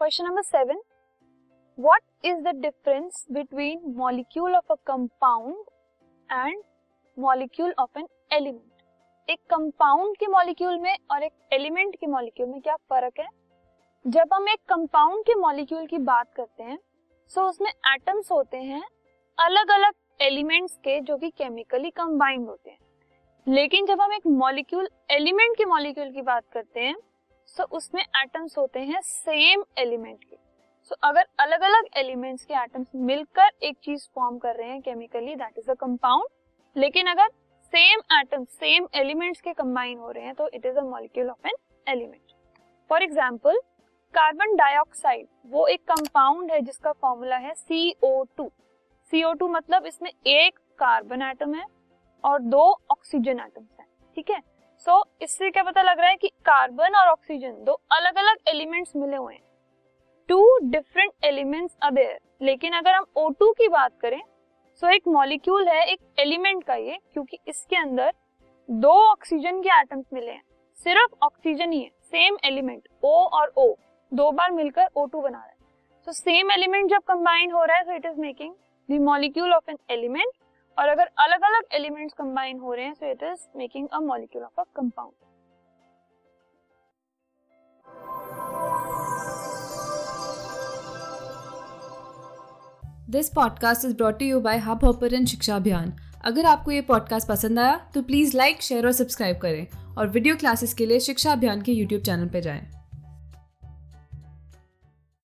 Question number seven what is the difference between molecule of a compound and molecule of an element एक compound के molecule में और एक element के molecule में क्या फ़र्क है? जब हम एक कंपाउंड के मॉलिक्यूल की बात करते हैं सो so उसमें एटम्स होते हैं अलग अलग एलिमेंट्स के जो कि केमिकली कंबाइंड होते हैं। लेकिन जब हम एक मॉलिक्यूल एलिमेंट के मॉलिक्यूल की बात करते हैं सो उसमें एटम्स होते हैं सेम एलिमेंट के। सो अगर अलग अलग एलिमेंट्स के एटम्स मिलकर एक चीज़ फॉर्म कर रहे हैं chemically that is a compound लेकिन अगर सेम एटम सेम एलिमेंट्स के कंबाइन हो रहे हैं तो it is a molecule of an element for example carbon dioxide वो एक कंपाउंड है जिसका फॉर्मूला है CO2 CO2 मतलब इसमें एक कार्बन एटम है और दो ऑक्सीजन एटम्स हैं, ठीक है? सो so, इससे क्या पता लग रहा है कि कार्बन और ऑक्सीजन दो अलग अलग एलिमेंट्स मिले हुए हैं। टू डिफरेंट एलिमेंट्स आर लेकिन अगर हम O2 की बात करें सो so एक मॉलिक्यूल है एक एलिमेंट का ये क्योंकि इसके अंदर दो ऑक्सीजन के एटम्स मिले हैं। सिर्फ़ ऑक्सीजन ही है सेम एलिमेंट O और O दो बार मिलकर O2 बना रहा है। सो सेम एलिमेंट जब कंबाइन हो रहा है so it is making the molecule of an element और अगर अलग अलग एलिमेंट्स कंबाइन हो रहे हैं so it is making a molecule of a compound this podcast is brought you by Hubhopper Shiksha Abhiyan अगर आपको ये पॉडकास्ट पसंद आया तो प्लीज़ लाइक शेयर और सब्सक्राइब करें। और वीडियो क्लासेस के लिए शिक्षा अभियान के यूट्यूब चैनल पर जाएँ।